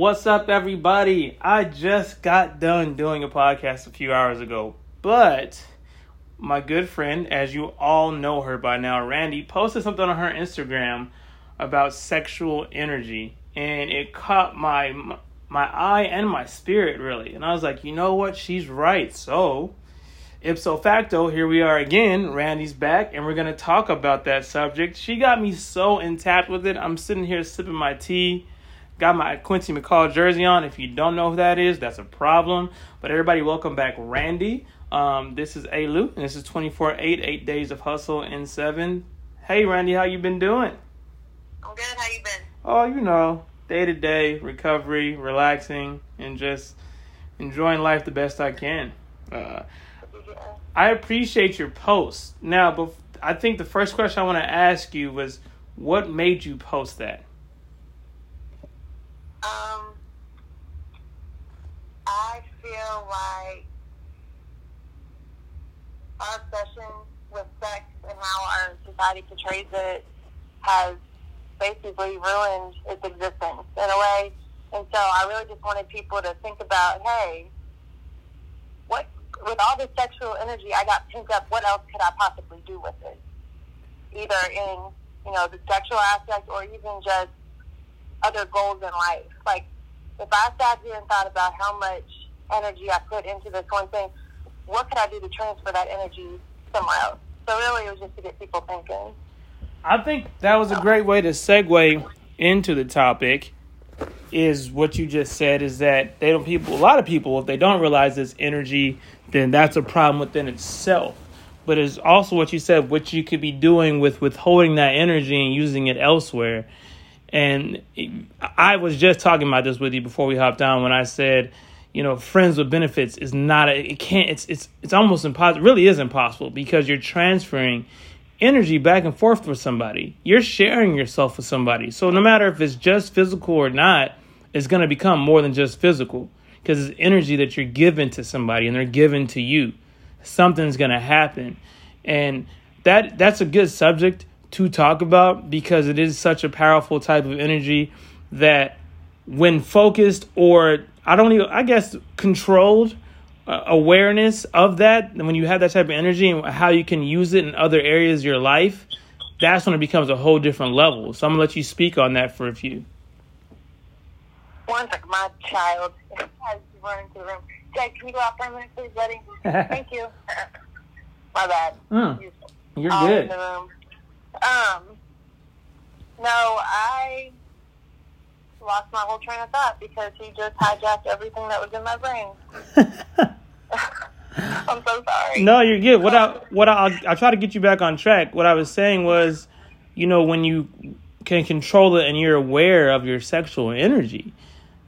What's up, everybody? I just got done doing a podcast a few hours ago, but my good friend, as you all know her by now, Randi, posted something on her Instagram about sexual energy, and it caught my my eye and my spirit really. And I was like, you know what? She's right. So, ipso facto, here we are again. Randi's back, and we're gonna talk about that subject. She got me so intact with it. I'm sitting here sipping my tea Got my Quincy McCall jersey on. If you don't know who that is, that's a problem. But everybody, welcome back, Randi. Um, this is Alu, and this is 24 8, 8 days of hustle in 7. Hey, Randi, how you been doing? I'm good. How you been? Oh, you know, day to day, recovery, relaxing, and just enjoying life the best I can. Uh, I appreciate your post. Now, bef- I think the first question I want to ask you was what made you post that? Um, I feel like our obsession with sex and how our society portrays it has basically ruined its existence in a way. And so I really just wanted people to think about, hey, what with all this sexual energy I got pent up, what else could I possibly do with it? Either in, you know, the sexual aspect or even just other goals in life. Like if I sat here and thought about how much energy I put into this one thing, what could I do to transfer that energy somewhere else? So really, it was just to get people thinking. I think that was a great way to segue into the topic. Is what you just said is that they don't people a lot of people if they don't realize this energy, then that's a problem within itself. But it's also what you said, what you could be doing with withholding that energy and using it elsewhere. And I was just talking about this with you before we hopped on when I said, you know, friends with benefits is not a, it can't it's it's it's almost impossible. Really is impossible because you're transferring energy back and forth with somebody. You're sharing yourself with somebody. So no matter if it's just physical or not, it's going to become more than just physical because it's energy that you're giving to somebody and they're giving to you. Something's going to happen. And that that's a good subject to talk about because it is such a powerful type of energy that when focused or I don't even I guess controlled uh, awareness of that when you have that type of energy and how you can use it in other areas of your life that's when it becomes a whole different level. So I'm gonna let you speak on that for a few. One second my child has run into the room. Jake can you go out for a minute please buddy? Thank you. My bad. Mm, you're good um, no, I lost my whole train of thought because he just hijacked everything that was in my brain. I'm so sorry. No, you're good. What I what I I try to get you back on track. What I was saying was, you know, when you can control it and you're aware of your sexual energy,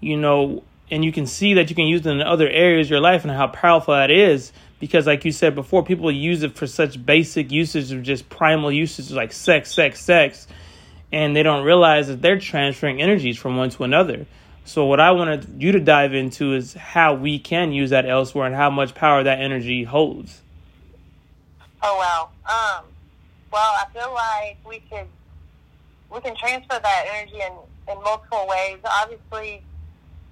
you know, and you can see that you can use it in other areas of your life and how powerful that is because like you said before people use it for such basic usage of just primal usage like sex sex sex. And they don't realize that they're transferring energies from one to another. So what i wanted you to dive into is how we can use that elsewhere and how much power that energy holds. Oh wow. Um well i feel like we can we can transfer that energy in in multiple ways. Obviously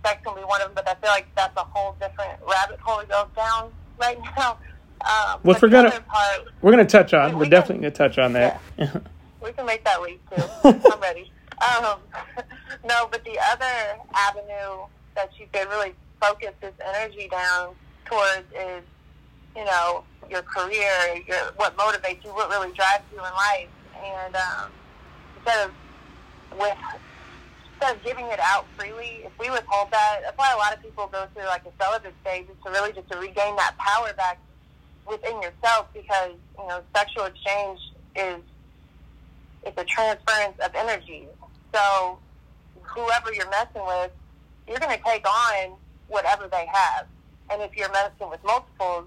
sex can be one of them but i feel like that's a whole different rabbit hole to go down right now. Um, Which we're gonna part, we're gonna touch on. We, are definitely gonna touch on that. Yeah. we can make that leap too. I'm ready. Um, no, but the other avenue that you could really focus this energy down towards is, you know, your career, your what motivates you, what really drives you in life, and um, instead of with instead of giving it out freely, if we withhold that, that's why a lot of people go through like a celibate stage is to really just to regain that power back within yourself because, you know, sexual exchange is it's a transference of energy. So whoever you're messing with, you're going to take on whatever they have. And if you're messing with multiples,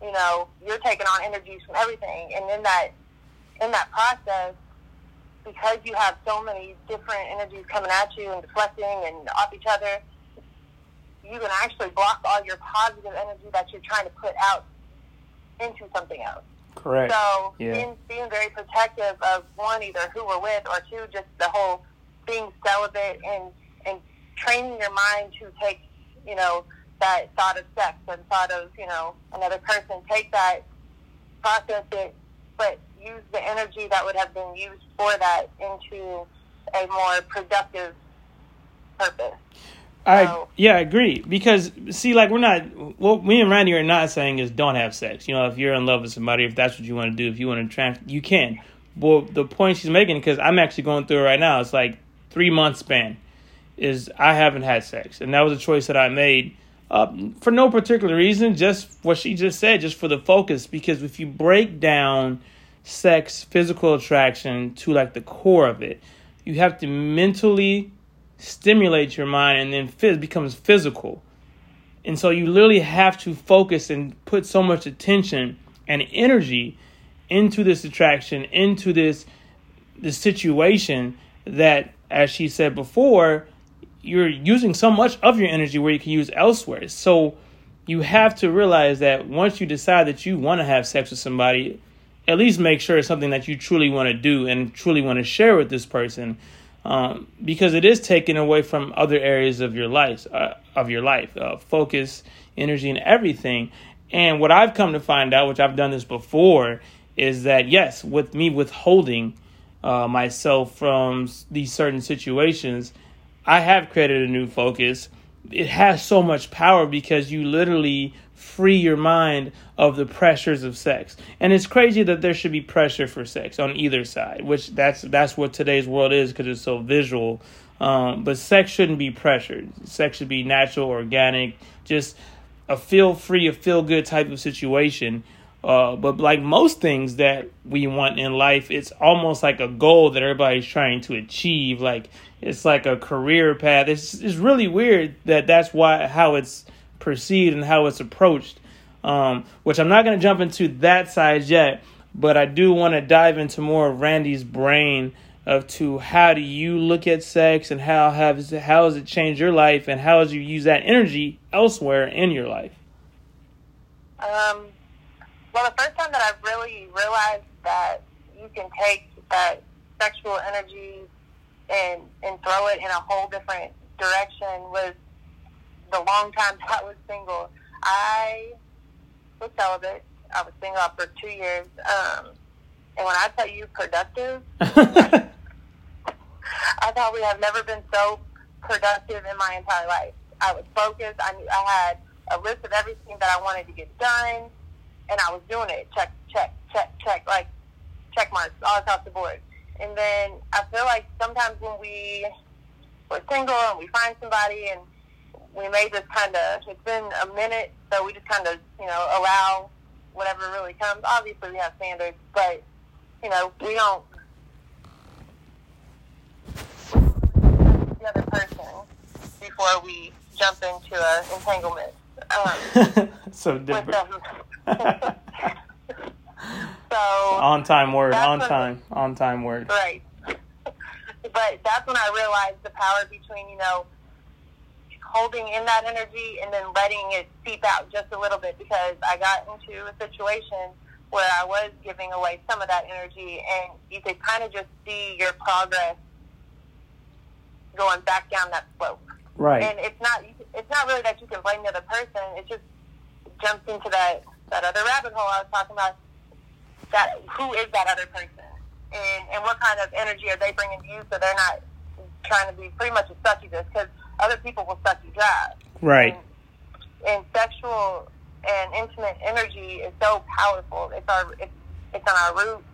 you know, you're taking on energies from everything. And in that, in that process, because you have so many different energies coming at you and deflecting and off each other, you can actually block all your positive energy that you're trying to put out into something else. Correct. So yeah. being, being very protective of one, either who we're with, or two, just the whole being celibate and and training your mind to take, you know, that thought of sex and thought of, you know, another person, take that, process it, but use the energy that would have been used for that into a more productive purpose. I So- yeah, I agree because see, like we're not what me and Randi are not saying is don't have sex. You know, if you're in love with somebody, if that's what you want to do, if you want to trans, you can. But the point she's making, because I'm actually going through it right now, it's like three month span, is I haven't had sex, and that was a choice that I made uh, for no particular reason, just what she just said, just for the focus. Because if you break down sex, physical attraction to like the core of it, you have to mentally stimulate your mind and then phys- becomes physical. And so you literally have to focus and put so much attention and energy into this attraction, into this this situation that as she said before, you're using so much of your energy where you can use elsewhere. So you have to realize that once you decide that you want to have sex with somebody, at least make sure it's something that you truly want to do and truly want to share with this person, um, because it is taken away from other areas of your life, uh, of your life, uh, focus, energy, and everything. And what I've come to find out, which I've done this before, is that yes, with me withholding uh, myself from these certain situations, I have created a new focus. It has so much power because you literally free your mind of the pressures of sex. And it's crazy that there should be pressure for sex on either side, which that's that's what today's world is because it's so visual. Um, but sex shouldn't be pressured. Sex should be natural, organic, just a feel free, a feel good type of situation. Uh, but like most things that we want in life, it's almost like a goal that everybody's trying to achieve. Like it's like a career path. It's it's really weird that that's why how it's perceived and how it's approached. Um, which I'm not going to jump into that side yet, but I do want to dive into more of Randi's brain of to how do you look at sex and how has how has it changed your life and how has you use that energy elsewhere in your life. Um, well, the first time that I really realized that you can take that sexual energy and and throw it in a whole different direction was the long time that I was single. I was celibate. I was single for two years. Um, and when I tell you productive, I probably have never been so productive in my entire life. I was focused. I knew I had a list of everything that I wanted to get done, and I was doing it. Check, check, check, check, like check marks all across the board. And then I feel like sometimes when we we're single and we find somebody and we may just kind of it's been a minute, so we just kind of you know allow whatever really comes. Obviously, we have standards, but you know we don't the other person before we jump into an entanglement um, so different. so On time word, on time, on time word. right, but that's when I realized the power between you know holding in that energy and then letting it seep out just a little bit because I got into a situation where I was giving away some of that energy and you could kind of just see your progress going back down that slope. Right. And it's not it's not really that you can blame the other person. It just jumps into that that other rabbit hole I was talking about. That who is that other person, and and what kind of energy are they bringing to you? So they're not trying to be pretty much a sucky succubus because other people will suck you dry. Right. And, and sexual and intimate energy is so powerful. It's our it's, it's on our root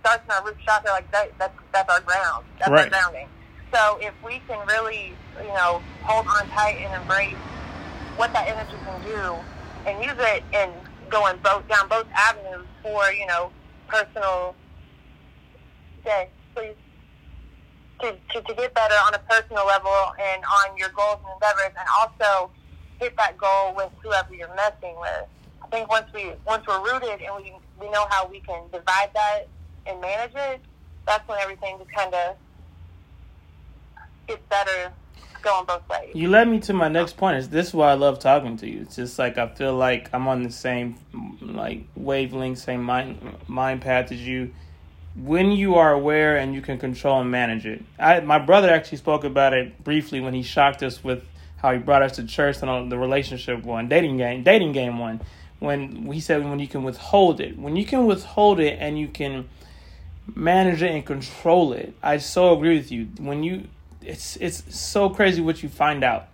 starts in our root chakra. Like that that's that's our ground. That's Right. our grounding. So if we can really, you know, hold on tight and embrace what that energy can do and use it and going both down both avenues for, you know, personal okay, please. To, to, to get better on a personal level and on your goals and endeavors and also hit that goal with whoever you're messing with. I think once we once we're rooted and we we know how we can divide that and manage it, that's when everything just kind gets better going both ways. You led me to my next point. Is this is why I love talking to you? It's just like I feel like I'm on the same like wavelength, same mind mind path as you. when you are aware and you can control and manage it. I my brother actually spoke about it briefly when he shocked us with how he brought us to church on the relationship one, dating game, dating game one. When he said when you can withhold it, when you can withhold it and you can manage it and control it. I so agree with you. When you, it's it's so crazy what you find out,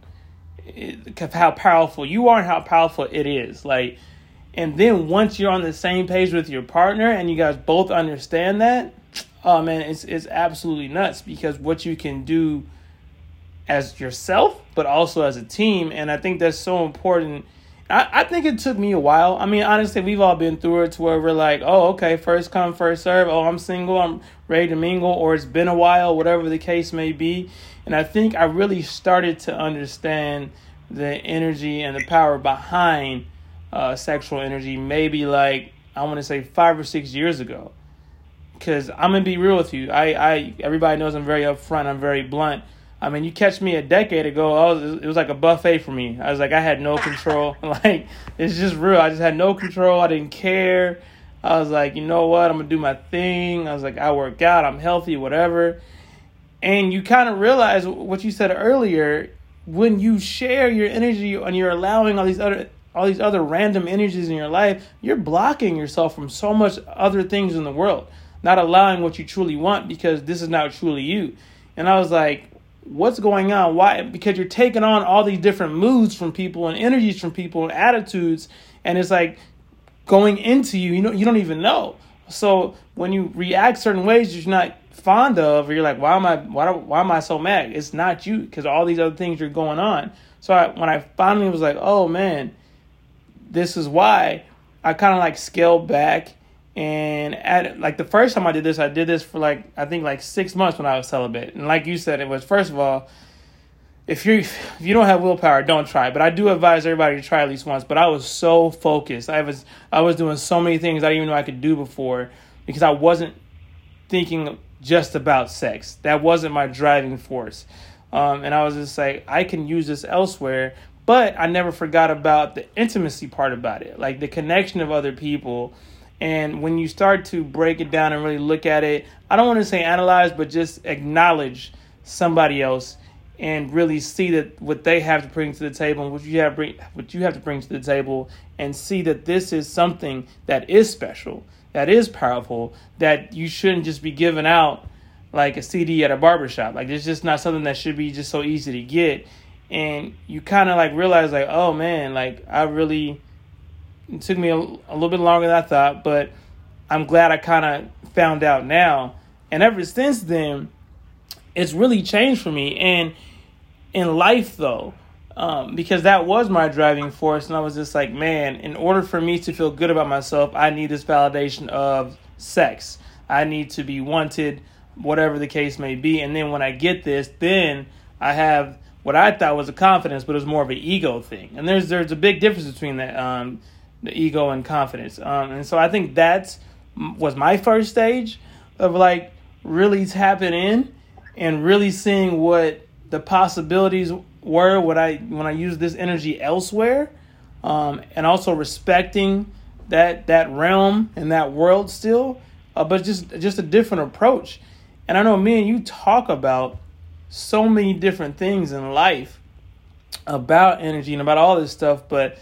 it, how powerful you are and how powerful it is. Like and then once you're on the same page with your partner and you guys both understand that, oh man, it's it's absolutely nuts because what you can do as yourself, but also as a team, and I think that's so important. I, I think it took me a while. I mean, honestly, we've all been through it to where we're like, oh, okay, first come, first serve. Oh, I'm single, I'm ready to mingle, or it's been a while, whatever the case may be. And I think I really started to understand the energy and the power behind uh, sexual energy maybe like I want to say five or six years ago. Because I'm gonna be real with you, I, I everybody knows I'm very upfront. I'm very blunt. I mean, you catch me a decade ago, I was, it was like a buffet for me. I was like, I had no control. like, it's just real. I just had no control. I didn't care. I was like, you know what? I'm gonna do my thing. I was like, I work out. I'm healthy, whatever. And you kind of realize what you said earlier when you share your energy and you're allowing all these other all these other random energies in your life, you're blocking yourself from so much other things in the world, not allowing what you truly want because this is not truly you. And I was like, what's going on? Why? Because you're taking on all these different moods from people and energies from people and attitudes, and it's like going into you. You know, you don't even know. So when you react certain ways you're not fond of, or you're like, why am I? Why? Why am I so mad? It's not you because all these other things are going on. So I, when I finally was like, oh man this is why I kind of like scaled back and at like the first time I did this, I did this for like I think like six months when I was celibate. And like you said, it was first of all, if you if you don't have willpower, don't try. But I do advise everybody to try at least once. But I was so focused. I was I was doing so many things I didn't even know I could do before because I wasn't thinking just about sex. That wasn't my driving force. Um, and I was just like, I can use this elsewhere but I never forgot about the intimacy part about it, like the connection of other people. And when you start to break it down and really look at it, I don't want to say analyze, but just acknowledge somebody else and really see that what they have to bring to the table and what you have bring what you have to bring to the table and see that this is something that is special, that is powerful, that you shouldn't just be giving out like a CD at a barbershop. Like it's just not something that should be just so easy to get and you kind of like realize like oh man like i really it took me a, a little bit longer than i thought but i'm glad i kind of found out now. And ever since then it's really changed for me. And in life though um, because that was my driving force and i was just like man in order for me to feel good about myself i need this validation of sex. I need to be wanted whatever the case may be. And then when i get this then i have what I thought was a confidence, but it was more of an ego thing. And there's there's a big difference between that. Um, the ego and confidence. Um, and so I think that was my first stage of like really tapping in and really seeing what the possibilities were when I when I use this energy elsewhere, um, and also respecting that that realm and that world still, uh, but just just a different approach. And I know me and you talk about so many different things in life about energy and about all this stuff, but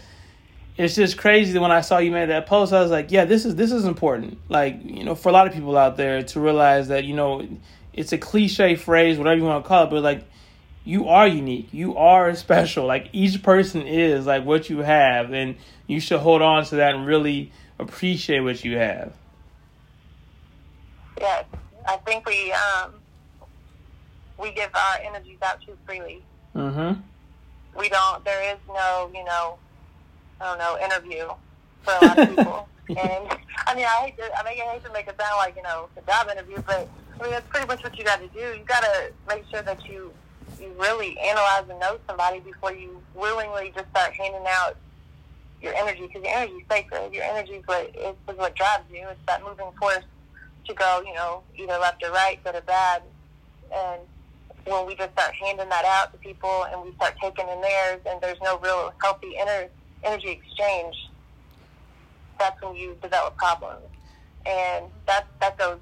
it's just crazy that when I saw you made that post, I was like, yeah, this is this is important. Like, you know, for a lot of people out there to realize that, you know, it's a cliche phrase, whatever you want to call it, but like you are unique. You are special. Like each person is like what you have and you should hold on to that and really appreciate what you have. Yes. I think we um we give our energies out too freely. Mm-hmm. We don't. There is no, you know, I don't know, interview for a lot of people. and I mean, I hate to, I mean, I hate to make it sound like you know a job interview, but I mean that's pretty much what you got to do. You got to make sure that you you really analyze and know somebody before you willingly just start handing out your energy because your energy is sacred. Your energy is what is, is what drives you. It's that moving force to go, you know, either left or right, good or bad. And when we just start handing that out to people and we start taking in theirs and there's no real healthy inner energy exchange, that's when you develop problems. And that that goes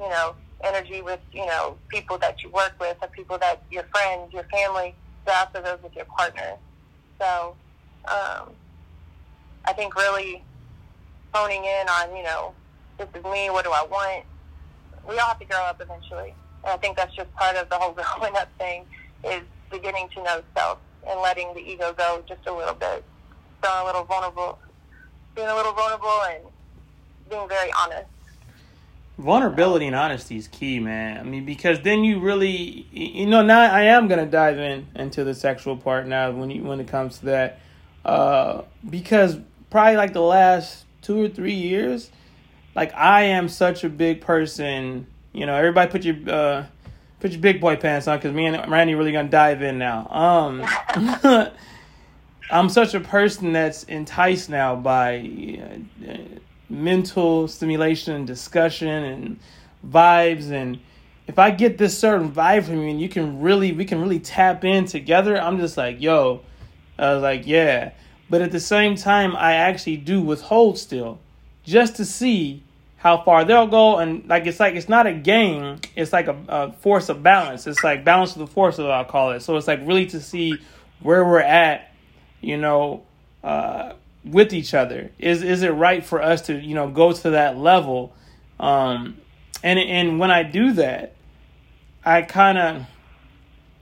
you know, energy with, you know, people that you work with, or people that your friends, your family, but also those with your partner. So, um, I think really honing in on, you know, this is me, what do I want? We all have to grow up eventually. And I think that's just part of the whole growing up thing is beginning to know self and letting the ego go just a little bit. Being a little vulnerable, being a little vulnerable and being very honest. Vulnerability and honesty is key, man. I mean, because then you really, you know, now I am gonna dive in into the sexual part now when you when it comes to that, uh, because probably like the last two or three years, like I am such a big person. You know, everybody put your uh, put your big boy pants on because me and Randi really gonna dive in now. Um, I'm such a person that's enticed now by uh, mental stimulation and discussion and vibes and if I get this certain vibe from you and you can really we can really tap in together, I'm just like, yo. I was like, yeah. But at the same time I actually do withhold still. Just to see how far they'll go and like it's like it's not a game, it's like a, a force of balance. It's like balance of the force I'll call it. So it's like really to see where we're at, you know, uh with each other? Is is it right for us to you know go to that level? Um, and and when I do that, I kind of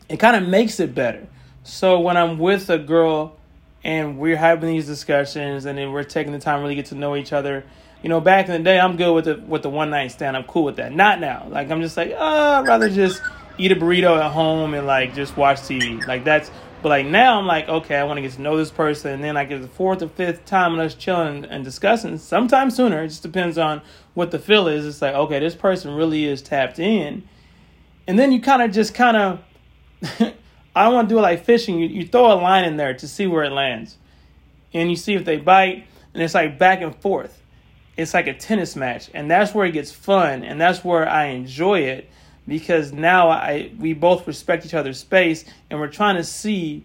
it kind of makes it better. So when I'm with a girl and we're having these discussions and then we're taking the time really get to know each other. You know, back in the day, I'm good with the with the one night stand. I'm cool with that. Not now. Like I'm just like, oh, I'd rather just eat a burrito at home and like just watch TV. Like that's but like now, I'm like, okay, I want to get to know this person, and then like it's the fourth or fifth time of us chilling and discussing, sometime sooner. It just depends on what the feel is. It's like, okay, this person really is tapped in, and then you kind of just kind of, I don't want to do it like fishing. You you throw a line in there to see where it lands, and you see if they bite, and it's like back and forth. It's like a tennis match, and that's where it gets fun, and that's where I enjoy it because now I we both respect each other's space and we're trying to see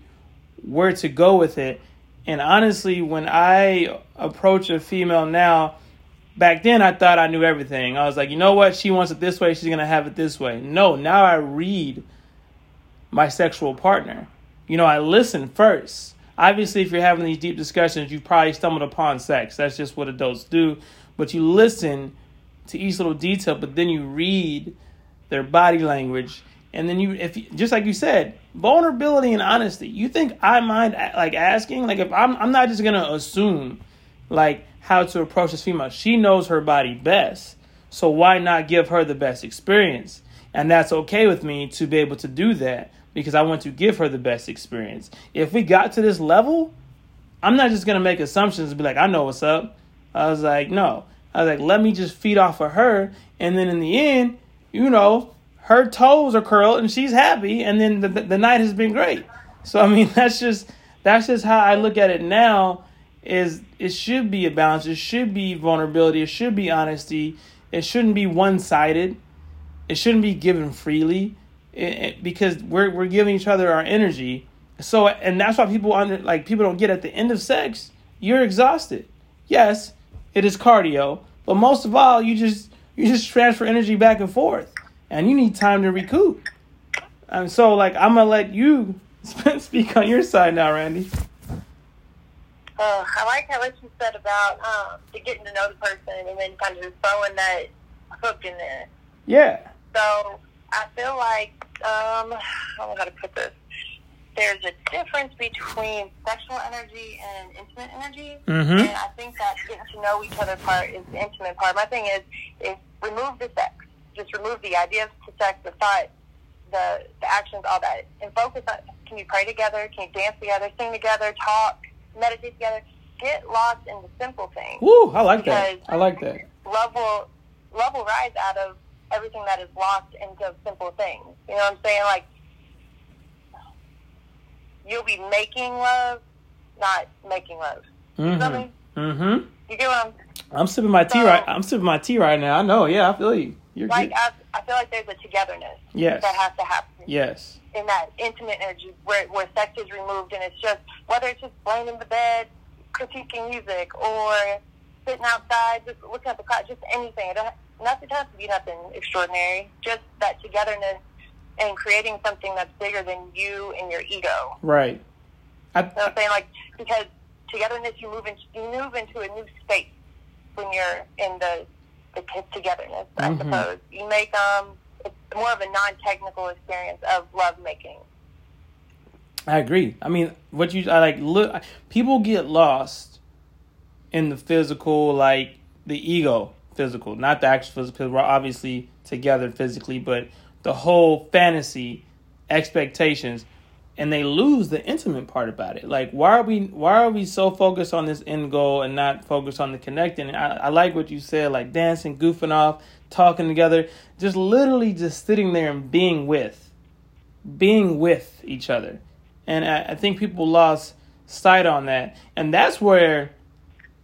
where to go with it. And honestly, when I approach a female now, back then I thought I knew everything. I was like, you know what? She wants it this way, she's going to have it this way. No, now I read my sexual partner. You know, I listen first. Obviously, if you're having these deep discussions, you've probably stumbled upon sex. That's just what adults do. But you listen to each little detail, but then you read their body language, and then you, if just like you said, vulnerability and honesty. You think I mind like asking? Like if I'm, I'm not just gonna assume like how to approach this female. She knows her body best, so why not give her the best experience? And that's okay with me to be able to do that because I want to give her the best experience. If we got to this level, I'm not just gonna make assumptions and be like, I know what's up. I was like, no. I was like, let me just feed off of her, and then in the end, you know, her toes are curled and she's happy, and then the, the night has been great. So I mean, that's just that's just how I look at it now. Is it should be a balance. It should be vulnerability. It should be honesty. It shouldn't be one sided. It shouldn't be given freely, it, it, because we're we're giving each other our energy. So and that's why people under like people don't get at the end of sex. You're exhausted. Yes, it is cardio, but most of all, you just you just transfer energy back and forth, and you need time to recoup. And so, like, I'm gonna let you speak on your side now, Randi. Uh, I like how what you said about um, getting to know the person and then kind of just throwing that hook in there. Yeah. So I feel like um, I don't know how to put this there's a difference between sexual energy and intimate energy, mm-hmm. and I think that getting to know each other part is the intimate part. My thing is, is remove the sex, just remove the idea of sex, the thought, the the actions, all that, and focus on. Can you pray together? Can you dance together? Sing together? Talk? Meditate together? Get lost in the simple things. Woo! I like that. I like that. Love will love will rise out of everything that is lost into simple things. You know what I'm saying? Like you'll be making love, not making love. Mm-hmm. Mm-hmm. You get what I'm? I'm sipping my so, tea right. I'm sipping my tea right now. I know. Yeah, I feel you. You're like I, I feel like there's a togetherness. Yes. That has to happen. Yes. In that intimate energy where where sex is removed and it's just whether it's just laying in the bed, critiquing music, or sitting outside, just looking at the cloud, just anything. It nothing has to be nothing extraordinary. Just that togetherness and creating something that's bigger than you and your ego. Right. I, you know what I'm saying? Like because togetherness, you move into you move into a new space when you're in the the togetherness. I mm-hmm. suppose you make um it's more of a non-technical experience of love making. I agree. I mean, what you I like look people get lost in the physical, like the ego physical, not the actual physical. We're obviously together physically, but the whole fantasy expectations and they lose the intimate part about it. Like, why are we why are we so focused on this end goal and not focused on the connecting? I, I like what you said, like dancing, goofing off, talking together, just literally just sitting there and being with, being with each other. And I, I think people lost sight on that, and that's where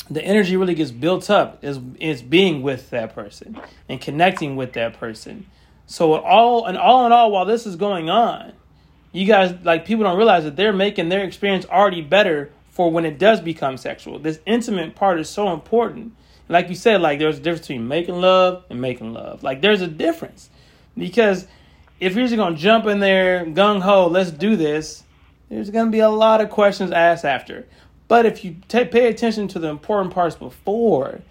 the energy really gets built up is is being with that person and connecting with that person. So all and all in all, while this is going on, you guys like people don't realize that they're making their experience already better for when it does become sexual. This intimate part is so important. Like you said, like there's a difference between making love and making love. Like there's a difference because if you're just gonna jump in there gung ho, let's do this. There's gonna be a lot of questions asked after. But if you t- pay attention to the important parts before,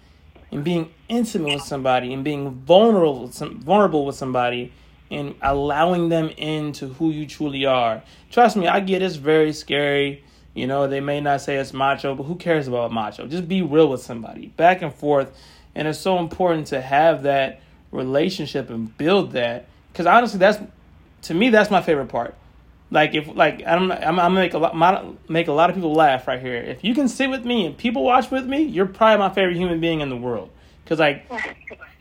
and being intimate with somebody, and being vulnerable with some, vulnerable with somebody, and allowing them into who you truly are. Trust me, I get it's very scary. You know, they may not say it's macho, but who cares about macho? Just be real with somebody, back and forth. And it's so important to have that relationship and build that. Because honestly, that's to me, that's my favorite part. Like if like I'm I'm, gonna make a lot make a lot of people laugh right here. If you can sit with me and people watch with me, you're probably my favorite human being in the world. Because like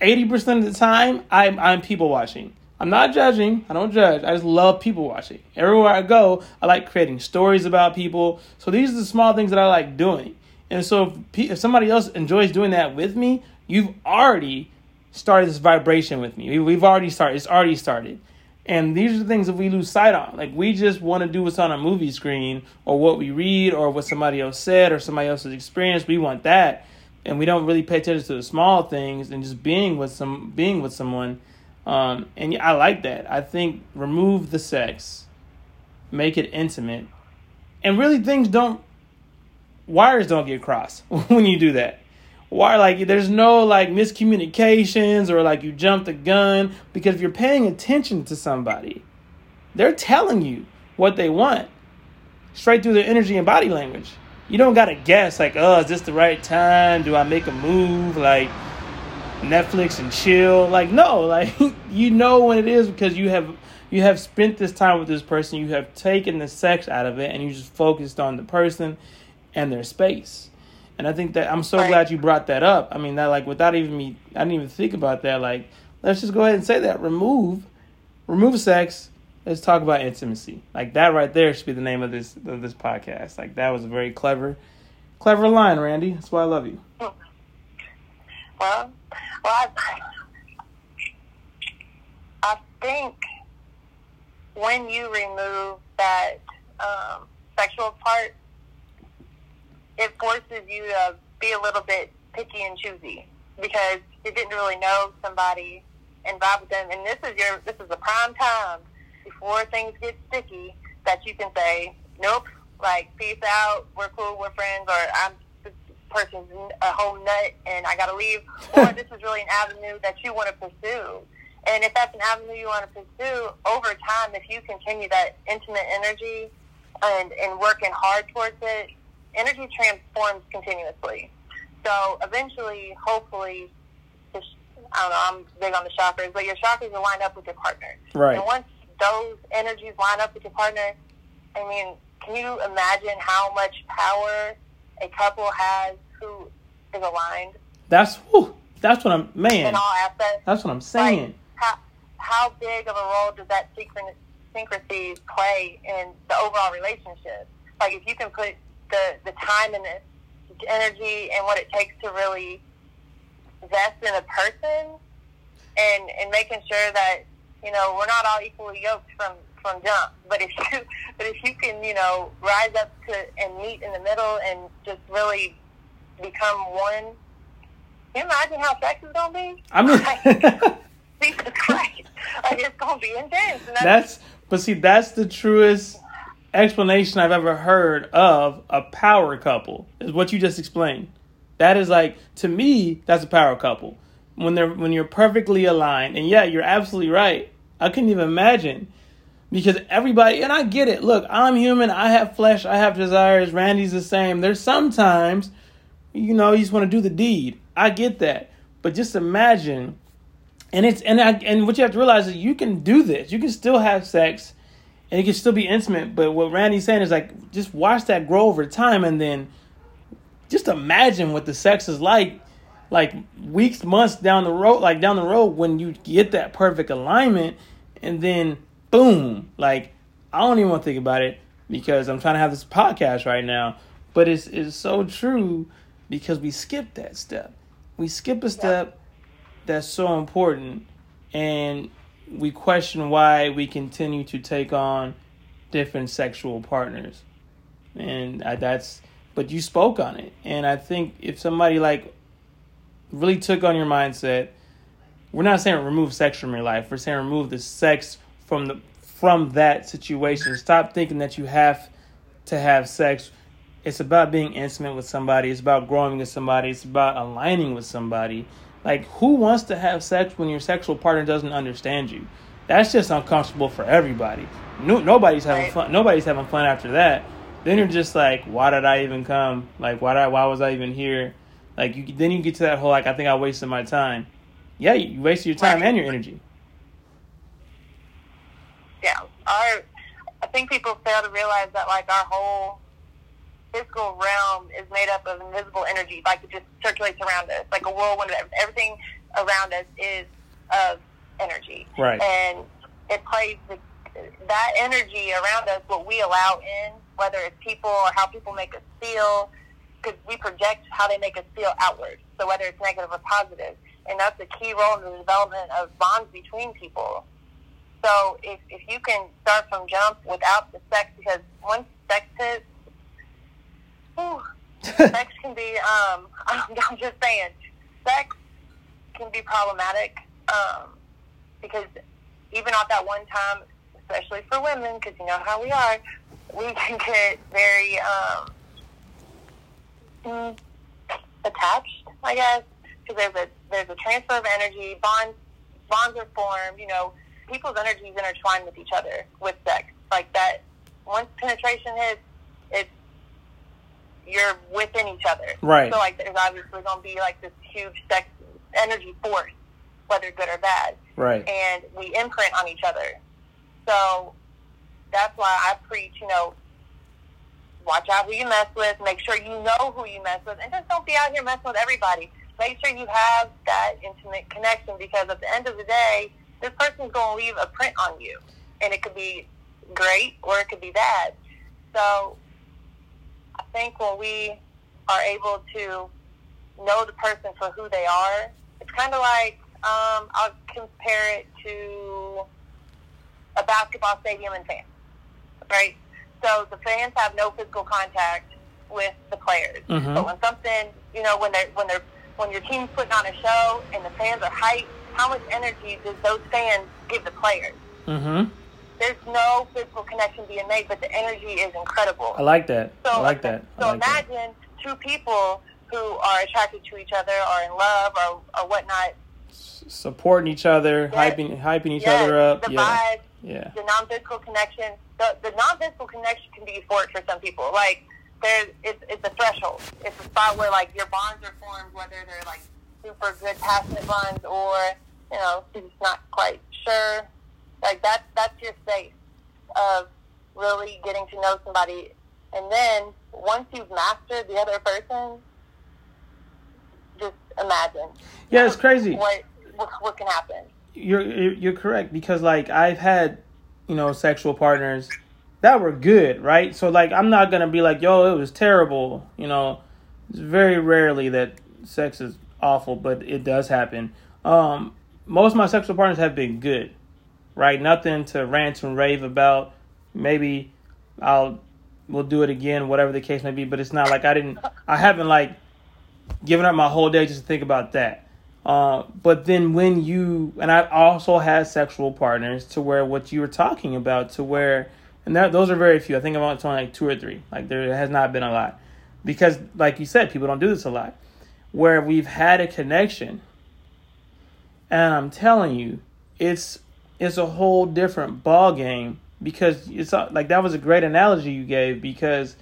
eighty percent of the time, I'm I'm people watching. I'm not judging. I don't judge. I just love people watching. Everywhere I go, I like creating stories about people. So these are the small things that I like doing. And so if, if somebody else enjoys doing that with me, you've already started this vibration with me. We've already started. It's already started. And these are the things that we lose sight on. Like we just want to do what's on a movie screen or what we read or what somebody else said or somebody else's experience. We want that. And we don't really pay attention to the small things and just being with some being with someone. Um, and I like that. I think remove the sex, make it intimate, and really things don't wires don't get crossed when you do that why like there's no like miscommunications or like you jumped the gun. Because if you're paying attention to somebody they're telling you what they want straight through their energy and body language. You don't gotta guess like oh is this the right time? Do i make a move? Like netflix and chill? Like no like you know when it is because you have you have spent this time with this person. You have taken the sex out of it and you just focused on the person and their space and I think that I'm so right. glad you brought that up. I mean, that like without even me, I didn't even think about that. Like, let's just go ahead and say that. Remove, remove sex. Let's talk about intimacy. Like that right there should be the name of this of this podcast. Like that was a very clever, clever line, Randi. That's why I love you. Well, well, I, I think when you remove that um, sexual part it forces you to be a little bit picky and choosy because you didn't really know somebody and vibe with them. And this is your this is a prime time before things get sticky that you can say, nope, like peace out, we're cool, we're friends, or I'm this person's a whole nut and I got to leave, or this is really an avenue that you want to pursue. And if that's an avenue you want to pursue, over time, if you continue that intimate energy and, and working hard towards it, energy transforms continuously. So eventually, hopefully, the, I don't know, I'm big on the chakras, but your chakras will line up with your partner. Right. And once those energies line up with your partner, I mean, can you imagine how much power a couple has who is aligned? That's whew, that's what I'm man. In all aspects. That's what I'm saying. Like, how how big of a role does that synchrony play in the overall relationship? Like if you can put the the time and the energy and what it takes to really invest in a person and and making sure that you know we're not all equally yoked from from jump but if you but if you can you know rise up to and meet in the middle and just really become one you imagine how sex is gonna be? I mean, Jesus Christ, like it's gonna be intense. That's, that's but see, that's the truest explanation I've ever heard of a power couple. Is what you just explained. That is like to me, that's a power couple. When they're when you're perfectly aligned, and yeah, you're absolutely right. I couldn't even imagine because everybody and I get it. Look, I'm human. I have flesh. I have desires. Randi's the same. There's sometimes, you know, you just want to do the deed. I get that, but just imagine, and it's and I, and what you have to realize is you can do this. You can still have sex, and it can still be intimate. But what Randi's saying is like just watch that grow over time, and then just imagine what the sex is like like weeks months down the road like down the road when you get that perfect alignment and then boom like i don't even want to think about it because i'm trying to have this podcast right now but it's it's so true because we skip that step we skip a step that's so important and we question why we continue to take on different sexual partners. And I, that's but you spoke on it. And i think if somebody like really took on your mindset we're not saying remove sex from your life. We're saying remove the sex from the from that situation. Stop thinking that you have to have sex. It's about being intimate with somebody. It's about growing with somebody. It's about aligning with somebody like who wants to have sex when your sexual partner doesn't understand you? That's just uncomfortable for everybody. No, nobody's having Right. fun nobody's having fun after that. Then you're just like why did i even come? Like why did I, why was i even here? Like you then you get to that whole like i think i wasted my time. Yeah you wasted your time Right. and your energy. Yeah, our I think people fail to realize that like our whole physical realm is made up of invisible energy, like it just circulates around us, like a whirlwind. Everything around us is of energy, Right. And it plays the, that energy around us, what we allow in, whether it's people or how people make us feel, because we project how they make us feel outward. So whether it's negative or positive, and that's a key role in the development of bonds between people. So if, if you can start from jump without the sex, because once sex hits, whew, sex can be, um, I'm just saying, sex can be problematic um, because even at that one time, especially for women, because you know how we are, we can get very um, mm, attached, I guess, because there's a there's a transfer of energy, bonds bonds are formed. You know, people's energies intertwine with each other with sex, like that. Once penetration hits, it's you're within each other. Right. So like, there's obviously going to be like this huge sex energy force, whether good or bad right and we imprint on each other. So that's why I preach, you know, watch out who you mess with, make sure you know who you mess with, and just don't be out here messing with everybody. Make sure you have that intimate connection because at the end of the day, this person's going to leave a print on you. And it could be great or it could be bad. So I think when we are able to know the person for who they are, it's kind of like um, I'll compare it to a basketball stadium and fans, right? So the fans have no physical contact with the players, Mhm. but when something, you know, when they're when they're when your team's putting on a show and the fans are hyped, how much energy does those fans give the players? mm-hmm There's no physical connection being made, but the energy is incredible. i like that So, i like that I So like that. imagine two people who are attracted to each other, or in love, or, or whatnot. S- supporting each other Yes. hyping hyping each Yes, other up The yeah vibe, yeah the non-physical connection. The, the non-physical connection can be euphoric for some people. Like there's, it's, it's a threshold. It's a spot where like your bonds are formed, whether they're like super good passionate bonds or you know just not quite sure. Like that, that's your space of really getting to know somebody, and then once you've mastered the other person, just imagine yeah it's crazy what what, what can happen. you're you're you're correct because like I've had you know sexual partners that were good, right? So like I'm not gonna be like, yo, it was terrible. You know, it's very rarely that sex is awful, but it does happen. Um, most of my sexual partners have been good, right? Nothing to rant and rave about. Maybe I'll we'll do it again, whatever the case may be. But it's not like I didn't. I haven't like giving up my whole day just to think about that. Uh, but then when you and I also had sexual partners to where what you were talking about to where and that those are very few. I think I'm only like two or three. Like there has not been a lot because, like you said, people don't do this a lot. Where we've had a connection, and I'm telling you, it's it's a whole different ball game because it's like that was a great analogy you gave because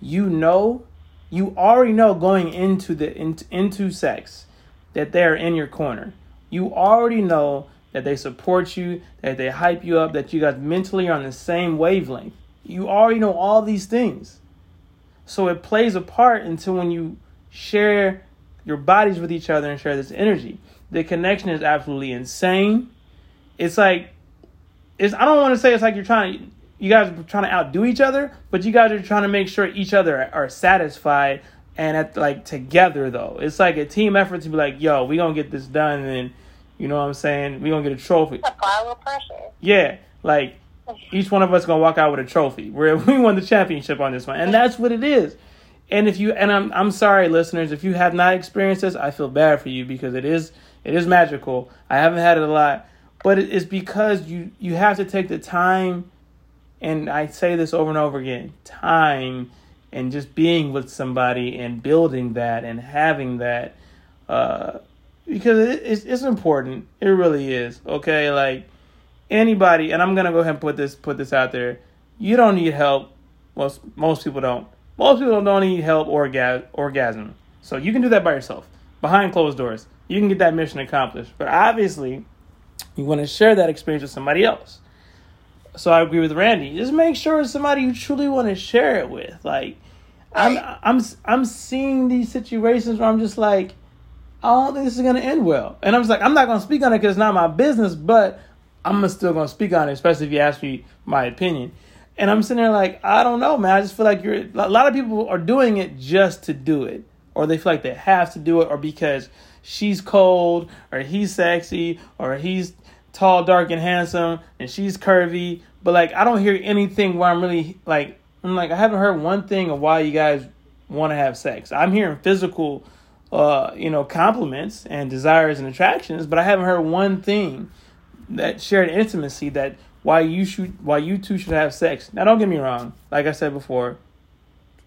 you know you already know going into the into, into sex that they're in your corner. You already know that they support you, that they hype you up, that you guys mentally are on the same wavelength. You already know all these things. So it plays a part into when you share your bodies with each other and share this energy. The connection is absolutely insane. It's like it's I don't want to say it's like you're trying to you guys are trying to outdo each other, but you guys are trying to make sure each other are satisfied and at like together though. It's like a team effort to be like, yo, we gonna get this done and you know what I'm saying? we gonna get a trophy. A. Yeah. Like each one of us gonna walk out with a trophy. Where we won the championship on this one. And that's what it is. And if you and I'm I'm sorry, listeners, if you have not experienced this, I feel bad for you because it is it is magical. I haven't had it a lot, but it is because you you have to take the time and I say this over and over again time and just being with somebody and building that and having that uh, because it, it's, it's important. It really is okay? Like anybody and i'm gonna go ahead and put this put this out there. You don't need help. Most most people don't. Most people don't need help or orga- orgasm. So you can do that by yourself behind closed doors. You can get that mission accomplished. But obviously you want to share that experience with somebody else so I agree with Randi. Just make sure it's somebody you truly want to share it with. Like, I'm I'm I'm seeing these situations where I'm just like, I don't think this is gonna end well, and I'm just like, I'm not gonna speak on it because it's not my business, but I'm still gonna speak on it, especially if you ask me my opinion. And I'm sitting there like, I don't know, man. I just feel like you're a lot of people are doing it just to do it, or they feel like they have to do it, or because she's cold, or he's sexy, or he's tall, dark, and handsome, and she's curvy. But like, I don't hear anything where I'm really like, I'm like, I haven't heard one thing of why you guys want to have sex. I'm hearing physical, uh, you know, compliments and desires and attractions, but I haven't heard one thing that shared intimacy that why you should, why you two should have sex. Now, don't get me wrong. Like I said before,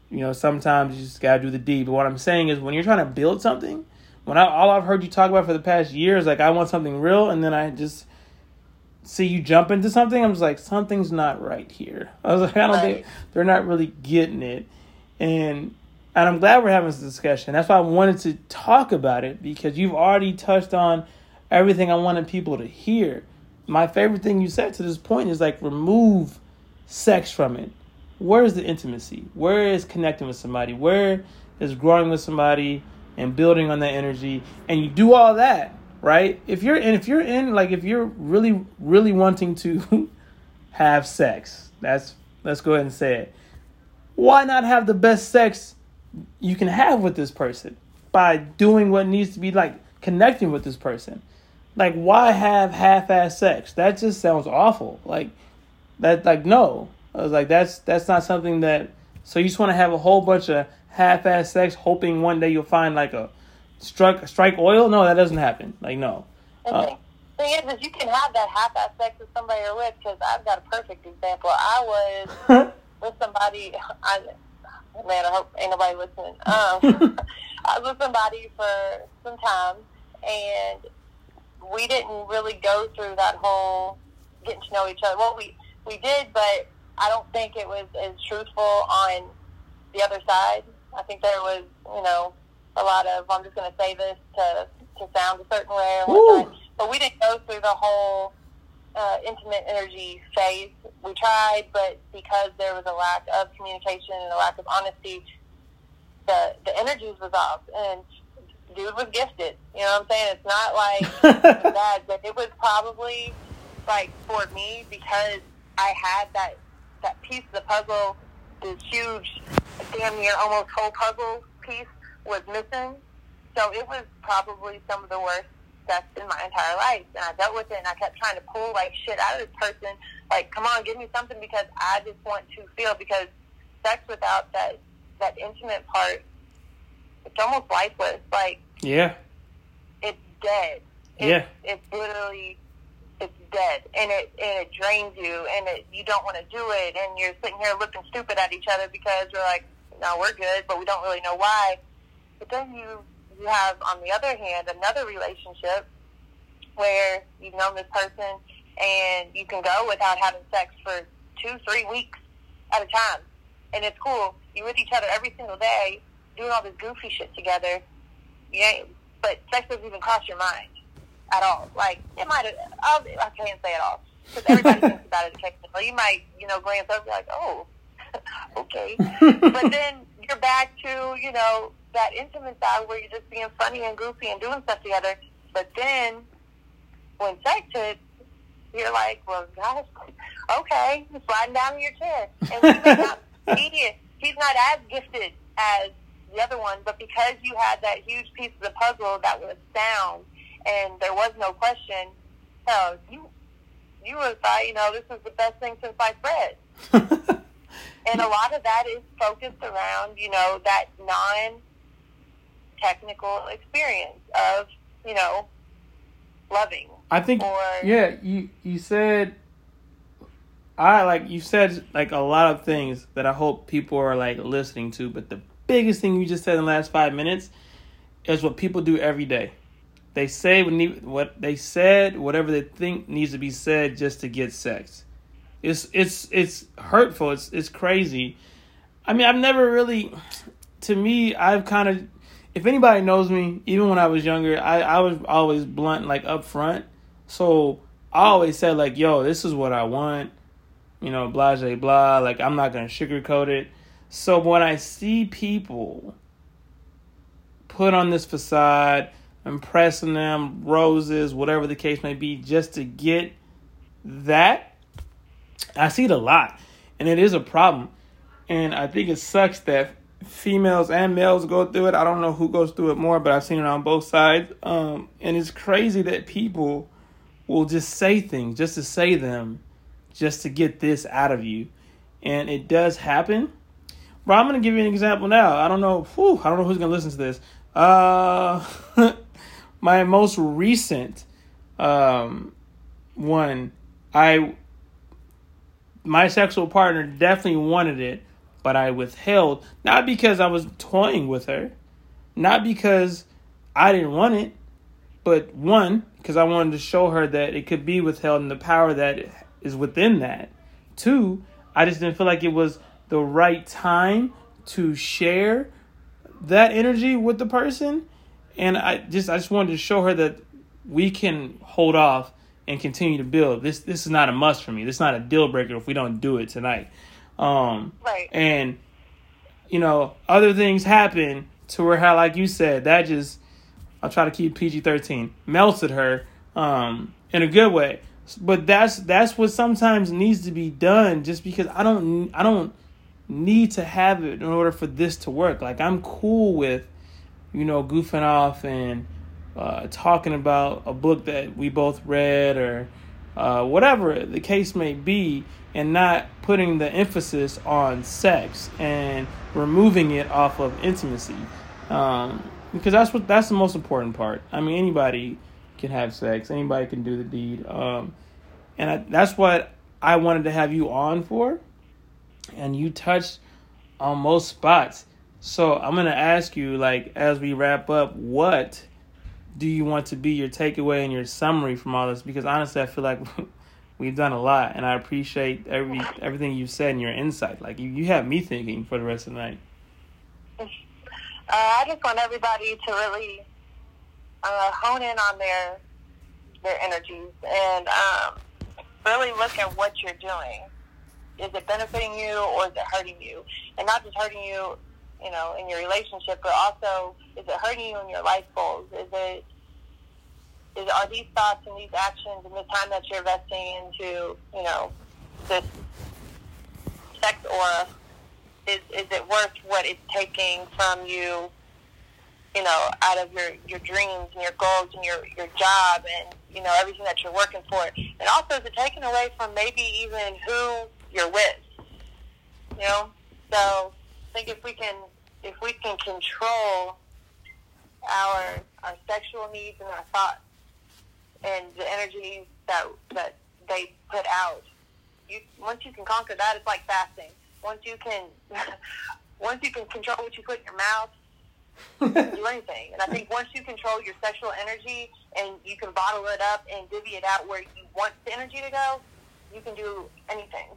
you know, sometimes you just gotta do the deed. But what I'm saying is, when you're trying to build something, when I, all I've heard you talk about for the past year is like, I want something real, and then I just see you jump into something, I'm just like, something's not right here. I was like, I don't think they're not really getting it. And and I'm glad we're having this discussion. That's why I wanted to talk about it because you've already touched on everything I wanted people to hear. My favorite thing you said to this point is like remove sex from it. Where is the intimacy? Where is connecting with somebody? Where is growing with somebody and building on that energy? And you do all that right? If you're in, if you're in, like, if you're really, really wanting to have sex, that's let's go ahead and say it. Why not have the best sex you can have with this person by doing what needs to be like connecting with this person? Like, why have half-ass sex? That just sounds awful. Like that, like no. I was like, that's that's not something that. So you just want to have a whole bunch of half-ass sex, hoping one day you'll find like a strike strike oil? No, that doesn't happen. Like no. Uh, thing is, is you can have that half-ass sex with somebody you're with. Because I've got a perfect example. I was with somebody. I man, I hope ain't nobody listening. Um, I was with somebody for some time, and we didn't really go through that whole getting to know each other. Well, we we did, but I don't think it was as truthful on the other side. I think there was, you know, a lot of I'm just going to say this to to sound a certain way or whatnot. But we didn't go through the whole uh, intimate energy phase. We tried, but because there was a lack of communication and a lack of honesty, the the energies was off. And dude was gifted. You know what I'm saying? It's not like bad, but it was probably like for me because I had that that piece of the puzzle, this huge, damn near almost whole puzzle piece was missing. So it was probably some of the worst sex in my entire life. And I dealt with it and I kept trying to pull like shit out of this person. Like, come on, give me something because I just want to feel because sex without that that intimate part it's almost lifeless. Like Yeah. it's dead. It's, Yeah. It's literally it's dead, and it and it drains you, and it you don't want to do it, and you're sitting here looking stupid at each other because you're like, no, we're good, but we don't really know why. But then you you have on the other hand another relationship where you've known this person and you can go without having sex for two, three weeks at a time. And it's cool. You're with each other every single day, doing all this goofy shit together. You ain't, but sex doesn't even cross your mind at all. Like, it might have, I'll, I can't say it all. Because everybody thinks about it occasionally. You might, you know, glance over and be like, oh, okay. but then you're back to, you know, that intimate side where you're just being funny and goofy and doing stuff together. But then when sex hits, you're like, well, gosh, okay, sliding down in your chair. And he not be, he's not as gifted as the other one, but because you had that huge piece of the puzzle that was sound and there was no question, hell, you you would have thought, you know, this is the best thing since sliced bread. And a lot of that is focused around, you know, that non technical experience of, you know, loving. I think Or- yeah, you you said I like you said like a lot of things that I hope people are like listening to, but the biggest thing you just said in the last 5 minutes is what people do every day. They say what what they said, whatever they think needs to be said just to get sex. It's it's it's hurtful. It's it's crazy. I mean, I've never really to me, I've kind of if anybody knows me, even when I was younger, I, I was always blunt, like upfront. So I always said like, "Yo, this is what I want," you know, blah blah blah. Like I'm not gonna sugarcoat it. So when I see people put on this facade, impressing them, roses, whatever the case may be, just to get that, I see it a lot, and it is a problem. And I think it sucks that females and males go through it. I don't know who goes through it more, but I've seen it on both sides. Um, and it's crazy that people will just say things just to say them, just to get this out of you. And it does happen. But I'm gonna give you an example now. I don't know. Whew, I don't know who's gonna listen to this. Uh, my most recent um, one, I my sexual partner definitely wanted it, but I withheld not because I was toying with her, not because I didn't want it, but one because I wanted to show her that it could be withheld and the power that is within that. Two, I just didn't feel like it was the right time to share that energy with the person and I just I just wanted to show her that we can hold off and continue to build. This this is not a must for me. This is not a deal breaker if we don't do it tonight. Um Right. and you know, other things happen to where how like you said, that just I'll try to keep PG thirteen, melted her, um, in a good way. But that's that's what sometimes needs to be done just because I don't I don't need to have it in order for this to work. Like I'm cool with, you know, goofing off and uh, talking about a book that we both read or uh, whatever the case may be, and not putting the emphasis on sex and removing it off of intimacy, um, because that's what that's the most important part. I mean, anybody can have sex, anybody can do the deed, um, and I, that's what I wanted to have you on for, and you touched on most spots. So I'm gonna ask you, like, as we wrap up, what do you want to be your takeaway and your summary from all this? Because honestly, I feel like we've done a lot, and I appreciate every everything you've said and your insight. Like you, you have me thinking for the rest of the night. Uh, I just want everybody to really uh, hone in on their their energies and um, really look at what you're doing. Is it benefiting you or is it hurting you? And not just hurting you, you know, in your relationship, but also is it hurting you in your life goals? Is it is are these thoughts and these actions and the time that you're investing into, you know, this sex aura is is it worth what it's taking from you you know out of your your dreams and your goals and your your job and you know everything that you're working for? And also is it taken away from maybe even who you're with? You know? So i think if we can if we can control our our sexual needs and our thoughts and the energies that that they put out. You once you can conquer that, it's like fasting. Once you can once you can control what you put in your mouth, you can do anything. And I think once you control your sexual energy and you can bottle it up and divvy it out where you want the energy to go, you can do anything.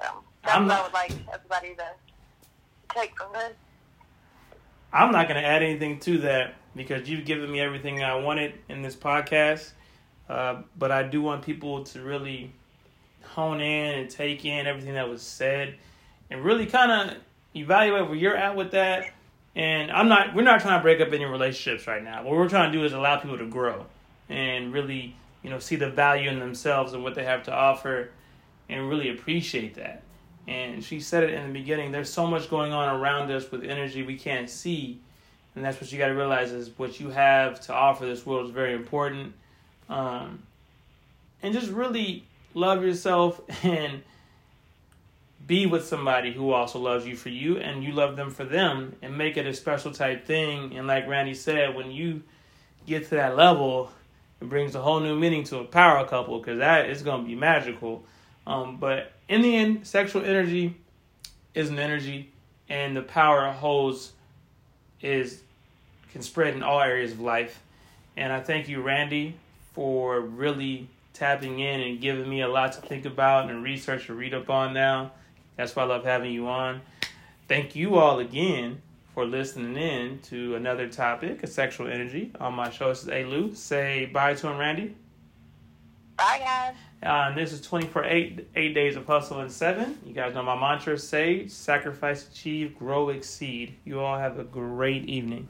So that's I'm what I would like everybody to take from this. I'm not going to add anything to that because you've given me everything I wanted in this podcast. Uh, but I do want people to really hone in and take in everything that was said and really kind of evaluate where you're at with that. And I'm not, we're not trying to break up any relationships right now. What we're trying to do is allow people to grow and really, you know, see the value in themselves and what they have to offer and really appreciate that. And she said it in the beginning. There's so much going on around us with energy we can't see, and that's what you got to realize is what you have to offer this world is very important. Um, and just really love yourself and be with somebody who also loves you for you, and you love them for them, and make it a special type thing. And like Randi said, when you get to that level, it brings a whole new meaning to a power couple because that is going to be magical. Um, but in the end, sexual energy is an energy, and the power it holds is can spread in all areas of life. And I thank you, Randi, for really tapping in and giving me a lot to think about and research and read up on now. That's why I love having you on. Thank you all again for listening in to another topic of sexual energy on my show. This is. Lou. Say bye to him, Randi. Bye, guys. Uh, and this is 24 8, 8 days of hustle and 7. You guys know my mantra sage, sacrifice, achieve, grow, exceed. You all have a great evening.